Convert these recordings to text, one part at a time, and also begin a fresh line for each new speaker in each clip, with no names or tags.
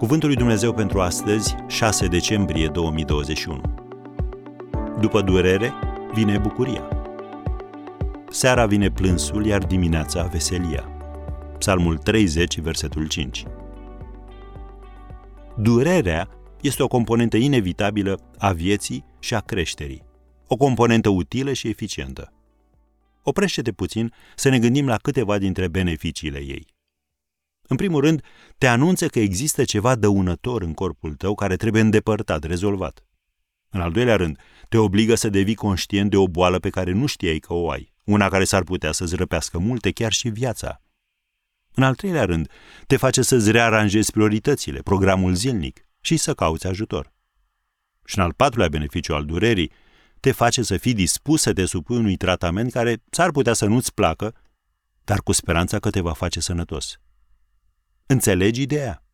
Cuvântul lui Dumnezeu pentru astăzi, 6 decembrie 2021. După durere, vine bucuria. Seara vine plânsul, iar dimineața veselia. Psalmul 30, versetul 5. Durerea este o componentă inevitabilă a vieții și a creșterii. O componentă utilă și eficientă. Oprește-te puțin să ne gândim la câteva dintre beneficiile ei. În primul rând, te anunță că există ceva dăunător în corpul tău care trebuie îndepărtat, rezolvat. În al doilea rând, te obligă să devii conștient de o boală pe care nu știai că o ai, una care s-ar putea să-ți răpească multe, chiar și viața. În al treilea rând, te face să-ți rearanjezi prioritățile, programul zilnic și să cauți ajutor. Și în al patrulea beneficiu al durerii, te face să fii dispus să te supui unui tratament care s-ar putea să nu-ți placă, dar cu speranța că te va face sănătos. Înțelegi ideea?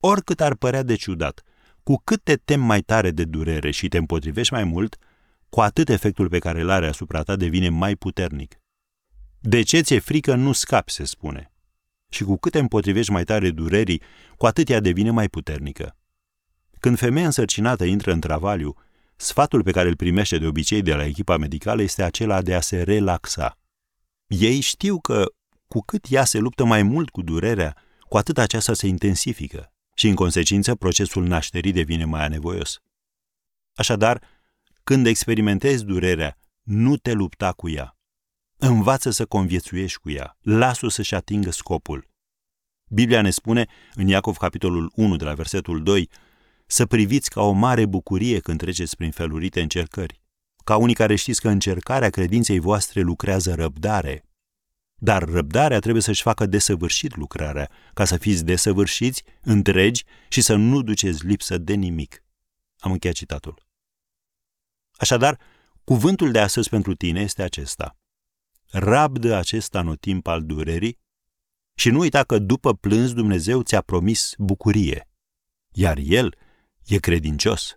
Oricât ar părea de ciudat, cu cât te temi mai tare de durere și te împotrivești mai mult, cu atât efectul pe care îl are asupra ta devine mai puternic. De ce ți-e frică nu scapi, se spune. Și cu cât te împotrivești mai tare durerii, cu atât ea devine mai puternică. Când femeia însărcinată intră în travaliu, sfatul pe care îl primește de obicei de la echipa medicală este acela de a se relaxa. Ei știu că, cu cât ea se luptă mai mult cu durerea, cu atât aceasta se intensifică și, în consecință, procesul nașterii devine mai anevoios. Așadar, când experimentezi durerea, nu te lupta cu ea. Învață să conviețuiești cu ea. Lasă-o să-și atingă scopul. Biblia ne spune, în Iacov capitolul 1, de la versetul 2, să priviți ca o mare bucurie când treceți prin felurite încercări, ca unii care știți că încercarea credinței voastre lucrează răbdare. Dar răbdarea trebuie să-și facă desăvârșit lucrarea, ca să fiți desăvârșiți, întregi și să nu duceți lipsă de nimic. Am încheiat citatul. Așadar, cuvântul de astăzi pentru tine este acesta. Rabdă acest anotimp al durerii și nu uita că după plâns Dumnezeu ți-a promis bucurie, iar El e credincios.